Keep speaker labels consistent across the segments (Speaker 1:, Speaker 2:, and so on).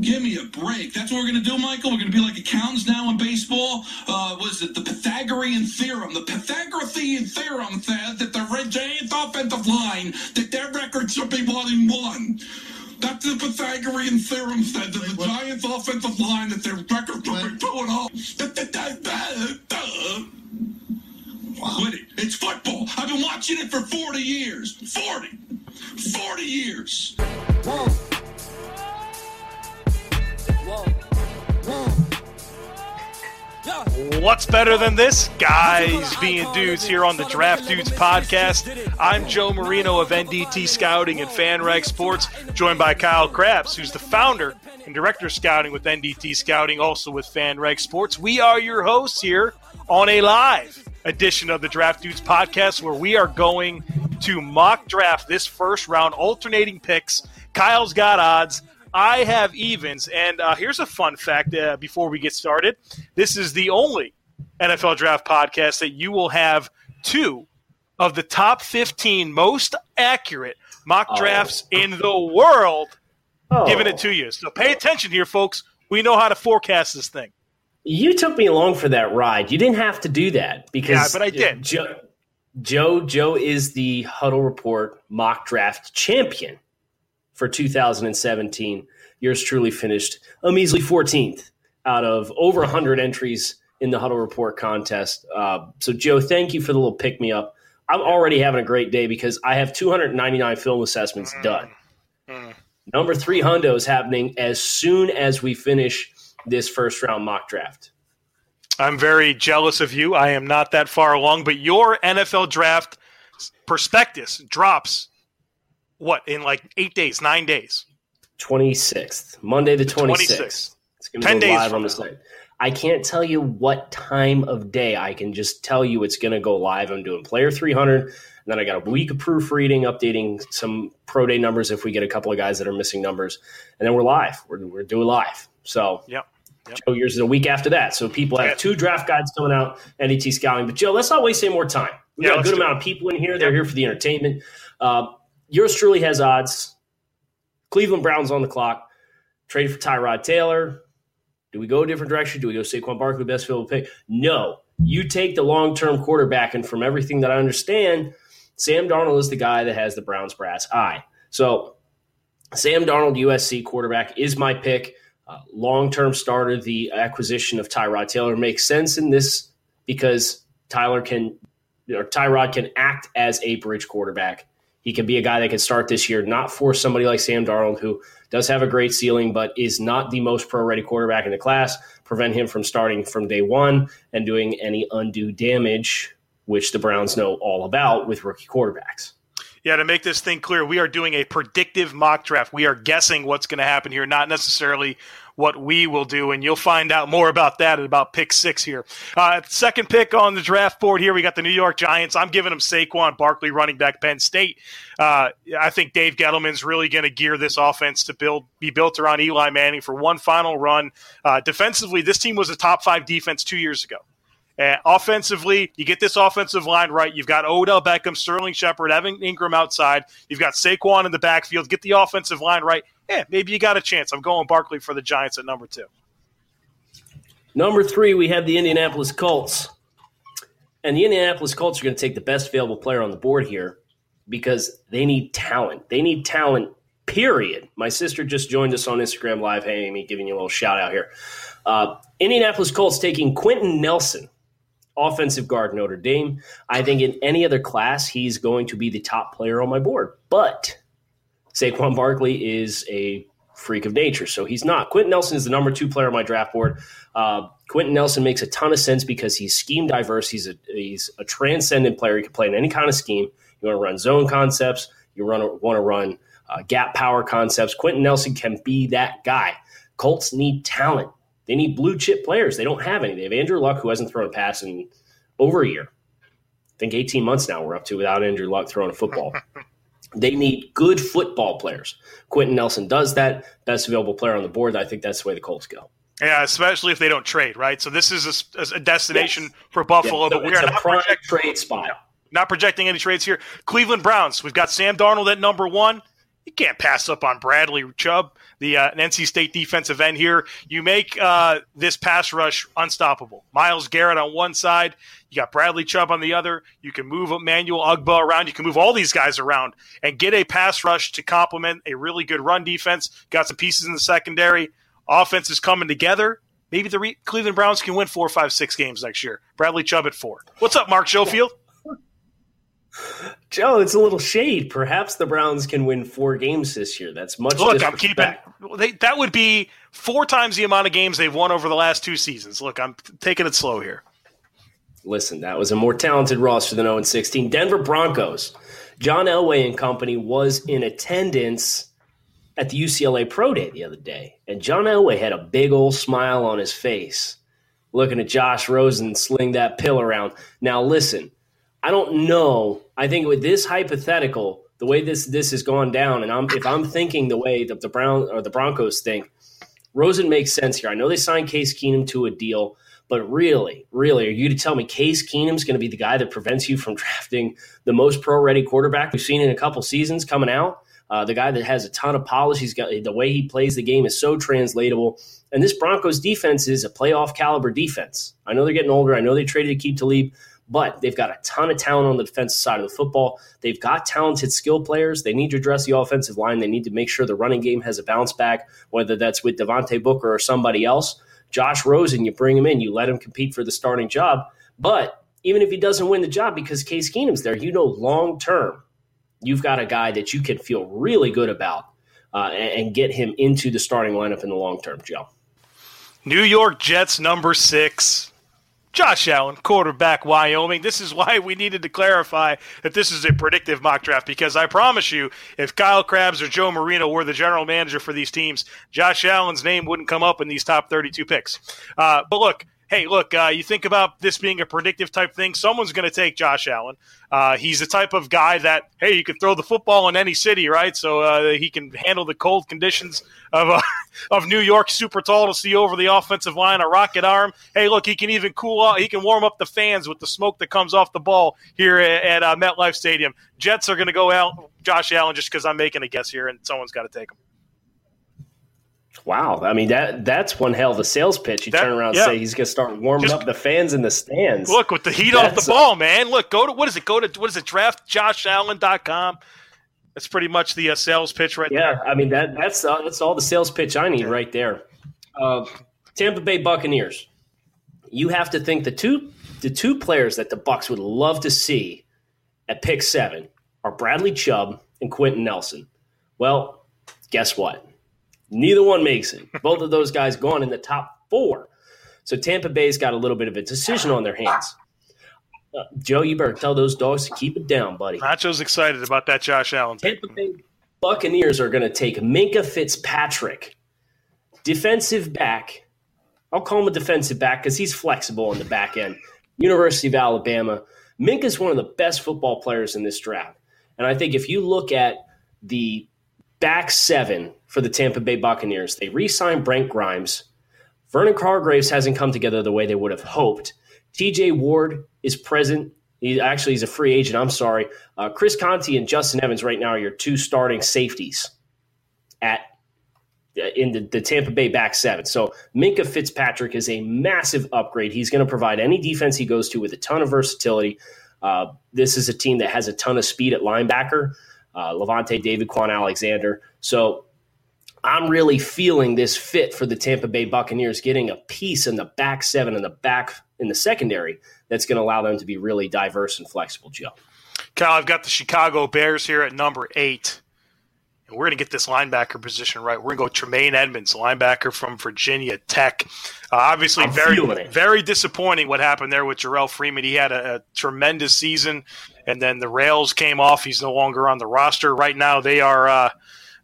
Speaker 1: Give me a break. That's what we're going to do, Michael. We're going to be like accountants now in baseball. Uh, was it the Pythagorean theorem? The Pythagorean theorem said that the Red Giants offensive line, that their record should be one and one. That's the Pythagorean theorem said that the Giants offensive line, that their record should be two and all. oh. Woody, it's football. I've been watching it for 40 years. 40. 40 years.
Speaker 2: What's better than this? Guys being dudes here on the Draft Dudes podcast. I'm Joe Marino of NDT Scouting and FanRag Sports, joined by Kyle Crabbs, who's the founder and director of scouting with NDT Scouting, also with FanRag Sports. We are your hosts here on a live edition of the Draft Dudes podcast where we are going to mock draft this first round, alternating picks. Kyle's got odds. I have evens. And uh, here's a fun fact uh, before we get started this is the only NFL draft podcast that you will have two of the top 15 most accurate mock drafts in the world giving it to you. So pay attention here, folks. We know how to forecast this thing.
Speaker 3: You took me along for that ride. You didn't have to do that because
Speaker 2: Yeah, but I did.
Speaker 3: Joe, Joe, Joe is the Huddle Report mock draft champion for 2017. Yours truly finished a measly 14th out of over 100 entries in the Huddle Report contest. Uh, so, Joe, thank you for the little pick me up. I'm already having a great day because I have 299 film assessments done. Number three hundo is happening as soon as we finish this first round mock draft.
Speaker 2: I'm very jealous of you. I am not that far along, but your NFL draft prospectus drops what in like eight days, nine days.
Speaker 3: 26th, Monday the 26th.
Speaker 2: 26th.
Speaker 3: It's going to
Speaker 2: 10
Speaker 3: go
Speaker 2: days
Speaker 3: live on the site. I can't tell you what time of day. I can just tell you it's going to go live. I'm doing Player 300, and then I got a week of proofreading, updating some pro day numbers if we get a couple of guys that are missing numbers, and then we're live. We're, we're doing live. So
Speaker 2: Yep. Yep.
Speaker 3: Joe, yours is a week after that. So people have two draft guides coming out, NDT scouting. But Joe, let's not waste any more time. We
Speaker 2: Yeah,
Speaker 3: got a good amount of people in here. They're here for the entertainment. Uh, yours truly has odds. Cleveland Browns on the clock. Trade for Tyrod Taylor. Do we go a different direction? Do we go Saquon Barkley, best field pick? No. You take the long term quarterback, and from everything that I understand, Sam Darnold is the guy that has the Browns brass eye. So Sam Darnold, USC quarterback, is my pick. Uh, long term starter, the acquisition of Tyrod Taylor makes sense in this because Tyler can, or Tyrod can act as a bridge quarterback. He can be a guy that can start this year, not for somebody like Sam Darnold, who does have a great ceiling, but is not the most pro ready quarterback in the class. Prevent him from starting from day one and doing any undue damage, which the Browns know all about with rookie quarterbacks.
Speaker 2: Yeah, to make this thing clear, we are doing a predictive mock draft. We are guessing what's going to happen here, not necessarily what we will do, and you'll find out more about that at about pick six here. Uh, second pick on the draft board here, we got the New York Giants. I'm giving them Saquon Barkley, running back Penn State. Uh, I think Dave Gettleman's really going to gear this offense to build be built around Eli Manning for one final run. Uh, defensively, this team was a top five defense two years ago. Uh, offensively, you get this offensive line right. You've got Odell Beckham, Sterling Shepard, Evan Engram outside. You've got Saquon in the backfield. Get the offensive line right. Yeah, maybe you got a chance. I'm going Barkley for the Giants at number two.
Speaker 3: Number three, we have the Indianapolis Colts. And the Indianapolis Colts are going to take the best available player on the board here because they need talent. They need talent, period. My sister just joined us on Instagram Live. Hey, Amy, giving you a little shout out here. Uh, Indianapolis Colts taking Quenton Nelson offensive guard Notre Dame. I think in any other class, he's going to be the top player on my board. But Saquon Barkley is a freak of nature, so he's not. Quenton Nelson is the number two player on my draft board. Uh, Quenton Nelson makes a ton of sense because he's scheme diverse. He's a he's a transcendent player. He can play in any kind of scheme. You want to run zone concepts. You run want to run uh, gap power concepts. Quenton Nelson can be that guy. Colts need talent. They need blue chip players. They don't have any. They have Andrew Luck, who hasn't thrown a pass in over a year. I think 18 months now we're up to without Andrew Luck throwing a football. they need good football players. Quenton Nelson does that. Best available player on the board. I think that's the way the Colts go.
Speaker 2: Yeah, especially if they don't trade, right? So this is a, a destination yes. for Buffalo,
Speaker 3: yeah, so
Speaker 2: but we are not
Speaker 3: project trade spot.
Speaker 2: Not projecting any trades here. Cleveland Browns. We've got Sam Darnold at number one. You can't pass up on Bradley Chubb the uh, NC State defensive end here. You make uh, this pass rush unstoppable. Myles Garrett on one side, you got Bradley Chubb on the other. You can move Emmanuel Ogbah around. You can move all these guys around and get a pass rush to complement a really good run defense. Got some pieces in the secondary. Offense is coming together. Maybe the Re- Cleveland Browns can win four, five, six games next year. Bradley Chubb at four. What's up, Mark Schofield?
Speaker 3: Joe, it's a little shade. Perhaps the Browns can win four games this year. That's much.
Speaker 2: Look, I'm keeping. They, that would be four times the amount of games they've won over the last two seasons. Look, I'm taking it slow here.
Speaker 3: Listen, that was a more talented roster than 0 16. Denver Broncos. John Elway and company was in attendance at the UCLA Pro Day the other day, and John Elway had a big old smile on his face, looking at Josh Rosen sling that pill around. Now, listen I don't know. I think with this hypothetical, the way this this has gone down, and I'm if I'm thinking the way that the Brown or the Broncos think, Rosen makes sense here. I know they signed Case Keenum to a deal, but really, really, are you to tell me Case Keenum's going to be the guy that prevents you from drafting the most pro-ready quarterback we've seen in a couple seasons coming out? Uh, the guy that has a ton of polish. He's got the way he plays the game is so translatable. And this Broncos defense is a playoff caliber defense. I know they're getting older. I know they traded Aqib Talib but they've got a ton of talent on the defensive side of the football. They've got talented skill players. They need to address the offensive line. They need to make sure the running game has a bounce back, whether that's with Devontae Booker or somebody else. Josh Rosen, you bring him in, you let him compete for the starting job. But even if he doesn't win the job because Case Keenum's there, you know long term, you've got a guy that you can feel really good about uh, and, and get him into the starting lineup in the long term, Joe.
Speaker 2: New York Jets number six. Josh Allen, quarterback, Wyoming. This is why we needed to clarify that this is a predictive mock draft because I promise you, if Kyle Crabbs or Joe Marino were the general manager for these teams, Josh Allen's name wouldn't come up in these top 32 picks. Uh, but look, hey, look, uh, you think about this being a predictive type thing, someone's going to take Josh Allen. Uh, he's the type of guy that, hey, you could throw the football in any city, right? So uh, he can handle the cold conditions of uh, of New York, super tall to see over the offensive line, a rocket arm. Hey, look, he can even cool off, he can warm up the fans with the smoke that comes off the ball here at, at uh, MetLife Stadium. Jets are going to go out Josh Allen just because I'm making a guess here, and someone's got to take him.
Speaker 3: Wow, I mean that that's one hell of a sales pitch. You that, turn around yeah. and say he's going to start warming Just, up the fans in the stands.
Speaker 2: Look with the heat that's off the ball, man. Look, go to what is it? Go to what is it? DraftJoshAllen.com. That's pretty much the uh, sales pitch right there.
Speaker 3: yeah,
Speaker 2: there.
Speaker 3: I mean that that's uh, that's all the sales pitch I need right there. Uh, Tampa Bay Buccaneers. You have to think the two the two players that the Bucks would love to see at pick seven are Bradley Chubb and Quenton Nelson. Well, guess what? Neither one makes it. Both of those guys gone in the top four. So Tampa Bay's got a little bit of a decision on their hands. Uh, Joe, you better tell those dogs to keep it down, buddy.
Speaker 2: Nacho's excited about that Josh Allen.
Speaker 3: Tampa Bay Buccaneers are going to take Minkah Fitzpatrick, defensive back. I'll call him a defensive back because he's flexible on the back end. University of Alabama. Minkah is one of the best football players in this draft. And I think if you look at the back seven for the Tampa Bay Buccaneers, they re signed Brent Grimes. Vernon Hargreaves hasn't come together the way they would have hoped. TJ Ward is present. He actually he's a free agent. I'm sorry. Uh, Chris Conte and Justin Evans right now are your two starting safeties at uh, in the, the Tampa Bay back seven. So Minkah Fitzpatrick is a massive upgrade. He's going to provide any defense he goes to with a ton of versatility. Uh, this is a team that has a ton of speed at linebacker. Uh, Lavonte David, Kwon Alexander. So I'm really feeling this fit for the Tampa Bay Buccaneers, getting a piece in the back seven and the back in the secondary that's going to allow them to be really diverse and flexible, Joe.
Speaker 2: Kyle, I've got the Chicago Bears here at number eight. And we're going to get this linebacker position right. We're going to go Tremaine Edmunds, linebacker from Virginia Tech. Uh, obviously,
Speaker 3: I'm
Speaker 2: very very disappointing what happened there with Jerrell Freeman. He had a, a tremendous season, and then the rails came off. He's no longer on the roster right now. They are uh,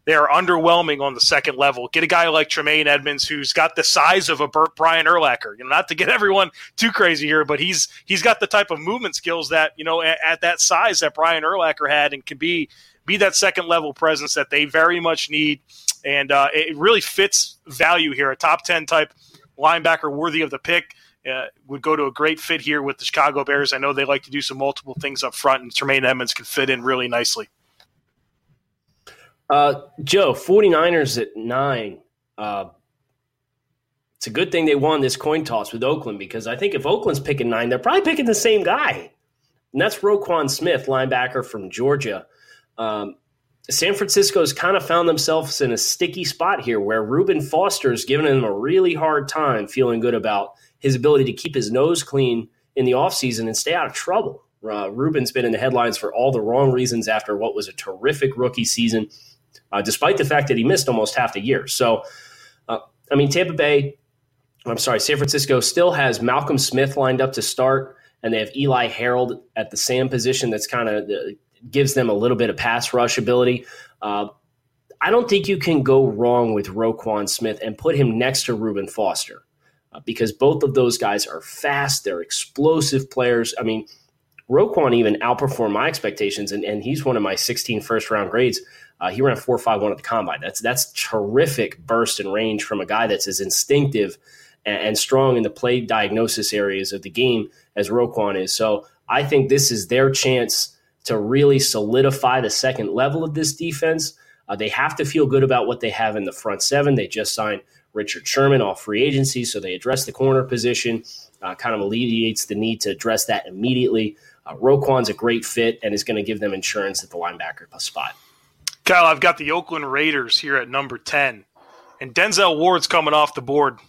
Speaker 2: they are underwhelming on the second level. Get a guy like Tremaine Edmunds, who's got the size of a Burt Brian Urlacher. You know, not to get everyone too crazy here, but he's he's got the type of movement skills that you know at, at that size that Brian Urlacher had, and can be be that second level presence that they very much need. And uh, it really fits value here. A top ten type linebacker worthy of the pick. Uh, would go to a great fit here with the Chicago Bears. I know they like to do some multiple things up front, and Tremaine Edmunds can fit in really nicely.
Speaker 3: Uh, Joe, 49ers at nine. Uh, it's a good thing they won this coin toss with Oakland because I think if Oakland's picking nine, they're probably picking the same guy. And that's Roquan Smith, linebacker from Georgia. Um, San Francisco's kind of found themselves in a sticky spot here where Reuben Foster's given them a really hard time feeling good about his ability to keep his nose clean in the offseason and stay out of trouble. Uh, Reuben's been in the headlines for all the wrong reasons after what was a terrific rookie season uh, despite the fact that he missed almost half the year. So, uh, I mean, Tampa Bay, I'm sorry, San Francisco still has Malcolm Smith lined up to start, and they have Eli Harold at the same position that's kind of uh, gives them a little bit of pass rush ability. Uh, I don't think you can go wrong with Roquan Smith and put him next to Reuben Foster uh, because both of those guys are fast, they're explosive players. I mean, Roquan even outperformed my expectations, and, and he's one of my 16 first round grades. Uh, he ran four five one at the combine. That's that's terrific burst and range from a guy that's as instinctive and, and, strong in the play diagnosis areas of the game as Roquan is. So I think this is their chance to really solidify the second level of this defense. Uh, they have to feel good about what they have in the front seven. They just signed Richard Sherman off free agency, so they address the corner position. Uh, kind of alleviates the need to address that immediately. Uh, Roquan's a great fit and is going to give them insurance at the linebacker spot.
Speaker 2: Kyle, I've got the Oakland Raiders here at number 10, and Denzel Ward's coming off the board.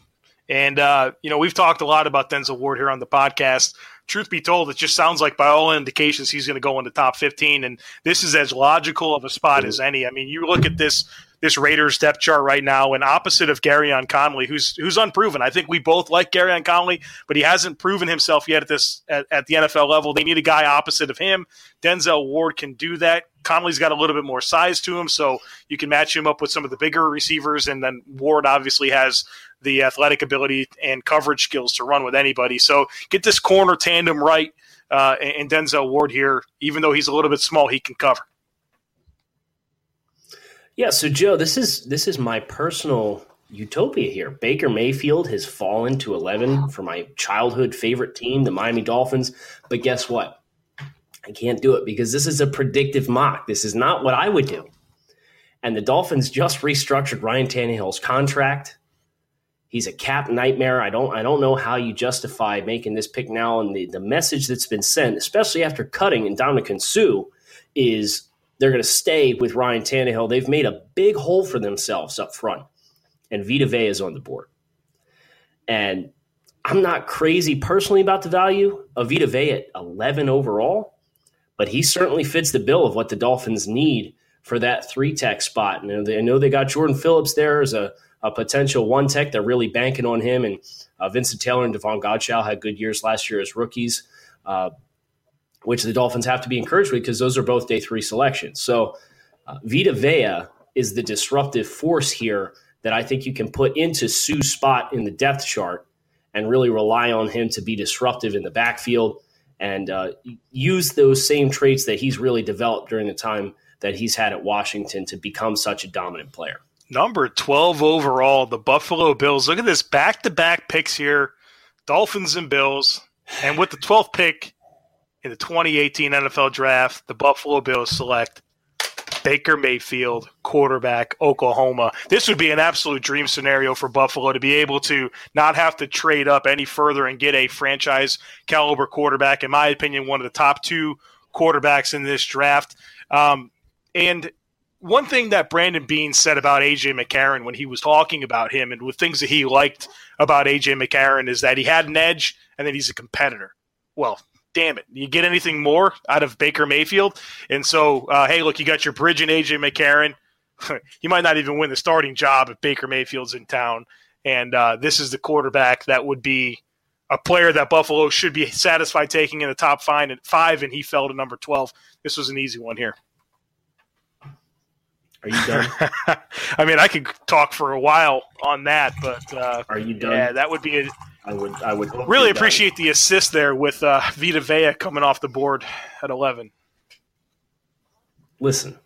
Speaker 2: And, uh, you know, we've talked a lot about Denzel Ward here on the podcast. Truth be told, it just sounds like by all indications he's going to go in the top 15. And this is as logical of a spot as any. I mean, you look at this this Raiders depth chart right now, and opposite of Gareon Conley, who's who's unproven. I think we both like Gareon Conley, but he hasn't proven himself yet at this at, at the NFL level. They need a guy opposite of him. Denzel Ward can do that. Conley's got a little bit more size to him, so you can match him up with some of the bigger receivers, and then Ward obviously has the athletic ability and coverage skills to run with anybody. So get this corner tandem right, uh, and Denzel Ward here, even though he's a little bit small, he can cover.
Speaker 3: Yeah, so Joe, this is this is my personal utopia here. Baker Mayfield has fallen to 11 for my childhood favorite team, the Miami Dolphins, but guess what? I can't do it because this is a predictive mock. This is not what I would do. And the Dolphins just restructured Ryan Tannehill's contract. He's a cap nightmare. I don't I don't know how you justify making this pick now. And the, the message that's been sent, especially after cutting and Ndamukong Suh, is they're going to stay with Ryan Tannehill. They've made a big hole for themselves up front, and Vita Vea is on the board. And I'm not crazy personally about the value of Vita Vea at 11 overall, but he certainly fits the bill of what the Dolphins need for that three tech spot. And I know they got Jordan Phillips there as a, a potential one tech. They're really banking on him. And uh, Vincent Taylor and Davon Godchaux had good years last year as rookies. Uh, which the Dolphins have to be encouraged with because those are both day three selections. So uh, Vita Vea is the disruptive force here that I think you can put into Suh's spot in the depth chart and really rely on him to be disruptive in the backfield and uh, use those same traits that he's really developed during the time that he's had at Washington to become such a dominant player.
Speaker 2: Number 12 overall, the Buffalo Bills. Look at this back to back picks here Dolphins and Bills. And with the 12th pick in the 2018 NFL Draft, the Buffalo Bills select Baker Mayfield, quarterback, Oklahoma. This would be an absolute dream scenario for Buffalo to be able to not have to trade up any further and get a franchise caliber quarterback. In my opinion, one of the top two quarterbacks in this draft. Um, and one thing that Brandon Beane said about AJ McCarron when he was talking about him and with things that he liked about AJ McCarron is that he had an edge and that he's a competitor. Well, damn it, you get anything more out of Baker Mayfield? And so, uh, hey, look, you got your bridge in AJ McCarron. he might not even win the starting job if Baker Mayfield's in town. And uh, this is the quarterback that would be a player that Buffalo should be satisfied taking in the top five, five and he fell to number 12. This was an easy one here.
Speaker 3: Are you done?
Speaker 2: I mean, I could talk for a while on that, but
Speaker 3: uh, are you done?
Speaker 2: Yeah, that would be a
Speaker 3: I would I would
Speaker 2: really appreciate the assist there with uh, Vita Vea coming off the board at eleven.
Speaker 3: Listen,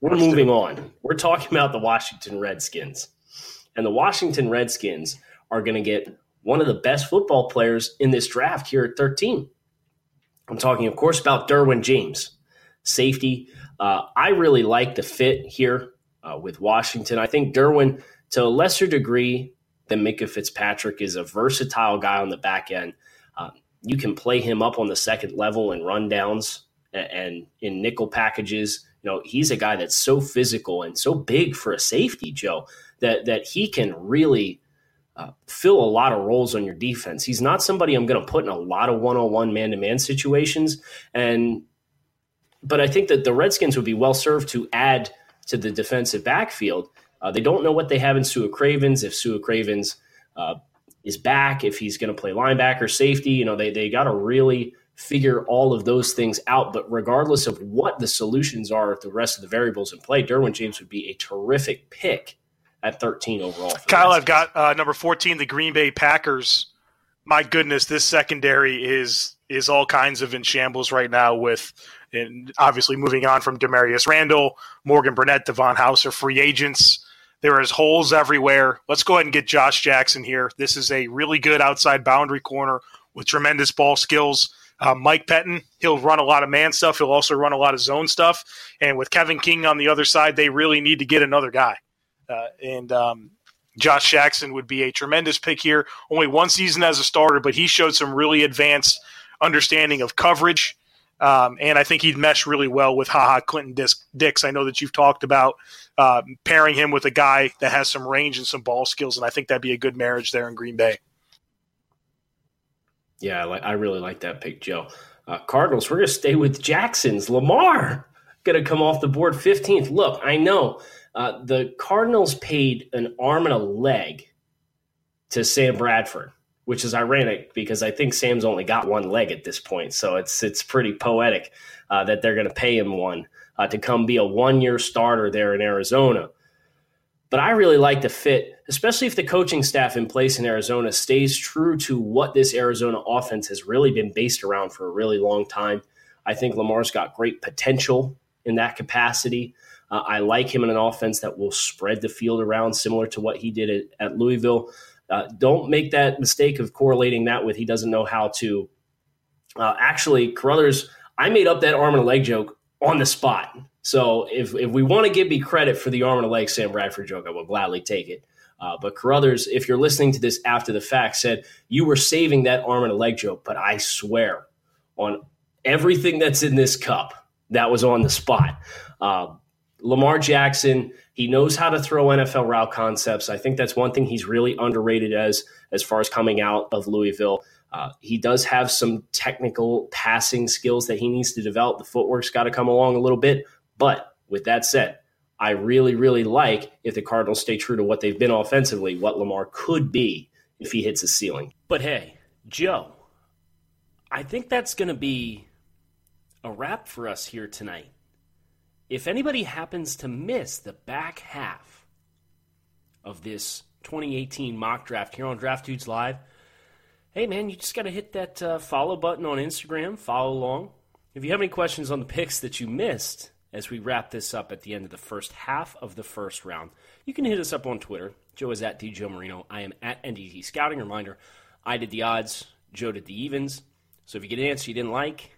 Speaker 3: we're Let's moving on. We're talking about the Washington Redskins, and the Washington Redskins are going to get one of the best football players in this draft here at thirteen. I'm talking, of course, about Derwin James, safety. Uh, I really like the fit here uh, with Washington. I think Derwin, to a lesser degree, then Minkah Fitzpatrick is a versatile guy on the back end. Um, you can play him up on the second level in rundowns and, and in nickel packages. You know, he's a guy that's so physical and so big for a safety, Joe, that that he can really uh, fill a lot of roles on your defense. He's not somebody I'm going to put in a lot of one-on-one man-to-man situations, and but I think that the Redskins would be well served to add to the defensive backfield uh, they don't know what they have in Sua Cravens. If Sua Cravens uh, is back, if he's going to play linebacker, safety, you know, they they got to really figure all of those things out. But regardless of what the solutions are, the rest of the variables in play, Derwin James would be a terrific pick at 13 overall.
Speaker 2: Kyle, I've got uh, number 14, the Green Bay Packers. My goodness, this secondary is is all kinds of in shambles right now with and obviously moving on from Damarious Randall, Morgan Burnett, Davon House are free agents. There is holes everywhere. Let's go ahead and get Josh Jackson here. This is a really good outside boundary corner with tremendous ball skills. Uh, Mike Pettine, he'll run a lot of man stuff. He'll also run a lot of zone stuff. And with Kevin King on the other side, they really need to get another guy. Uh, and um, Josh Jackson would be a tremendous pick here. Only one season as a starter, but he showed some really advanced understanding of coverage. Um, and I think he'd mesh really well with Ha Ha Clinton Dix. I know that you've talked about uh, pairing him with a guy that has some range and some ball skills, and I think that'd be a good marriage there in Green Bay.
Speaker 3: Yeah, I, I really like that pick, Joe. Uh, Cardinals, we're going to stay with Jackson's. Lamar going to come off the board 15th. Look, I know uh, the Cardinals paid an arm and a leg to Sam Bradford, which is ironic because I think Sam's only got one leg at this point. So it's it's pretty poetic uh, that they're going to pay him one uh, to come be a one year starter there in Arizona. But I really like the fit, especially if the coaching staff in place in Arizona stays true to what this Arizona offense has really been based around for a really long time. I think Lamar's got great potential in that capacity. Uh, I like him in an offense that will spread the field around, similar to what he did at, at Louisville. Uh, don't make that mistake of correlating that with he doesn't know how to. Uh, actually, Carruthers, I made up that arm and a leg joke on the spot. So if, if we want to give me credit for the arm and a leg Sam Bradford joke, I will gladly take it. Uh, but Carruthers, if you're listening to this after the fact, said you were saving that arm and a leg joke, but I swear on everything that's in this cup, that was on the spot. Uh, Lamar Jackson, he knows how to throw NFL route concepts. I think that's one thing he's really underrated as as far as coming out of Louisville. Uh, he does have some technical passing skills that he needs to develop. The footwork's got to come along a little bit. But with that said, I really, really like if the Cardinals stay true to what they've been offensively, what Lamar could be if he hits his ceiling. But hey, Joe, I think that's going to be a wrap for us here tonight. If anybody happens to miss the back half of this 2018 mock draft here on Draft Dudes Live, hey man, you just got to hit that uh, follow button on Instagram, follow along. If you have any questions on the picks that you missed as we wrap this up at the end of the first half of the first round, you can hit us up on Twitter. Joe is at DJ Marino. I am at NDT Scouting. Reminder, I did the odds, Joe did the evens. So if you get an answer you didn't like,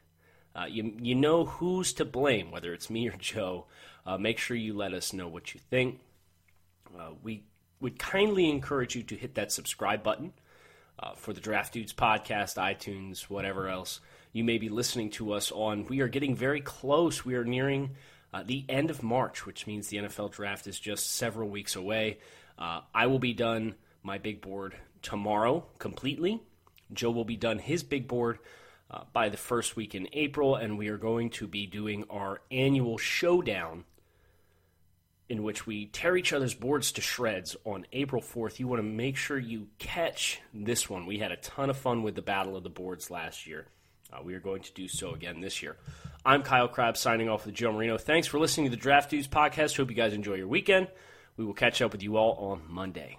Speaker 3: uh, you, you know who's to blame, whether it's me or Joe. Uh, make sure you let us know what you think. Uh, we would kindly encourage you to hit that subscribe button uh, for the Draft Dudes podcast, iTunes, whatever else you may be listening to us on. We are getting very close. We are nearing uh, the end of March, which means the NFL draft is just several weeks away. Uh, I will be done my big board tomorrow completely. Joe will be done his big board uh, by the first week in April, and we are going to be doing our annual showdown in which we tear each other's boards to shreds on April 4th. You want to make sure you catch this one. We had a ton of fun with the Battle of the Boards last year. Uh, we are going to do so again this year. I'm Kyle Crabbs signing off with Joe Marino. Thanks for listening to the Draft Dudes podcast. Hope you guys enjoy your weekend. We will catch up with you all on Monday.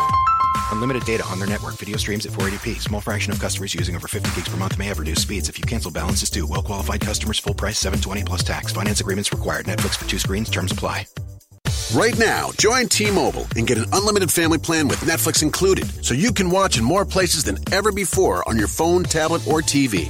Speaker 4: Unlimited data on their network. Video streams at 480p. Small fraction of customers using over 50 gigs per month may have reduced speeds. If you cancel, balances due. Well qualified customers, full price, 720 plus tax. Finance agreements required. Netflix for two screens. Terms apply.
Speaker 5: Right now, join T Mobile and get an unlimited family plan with Netflix included so you can watch in more places than ever before on your phone, tablet, or TV.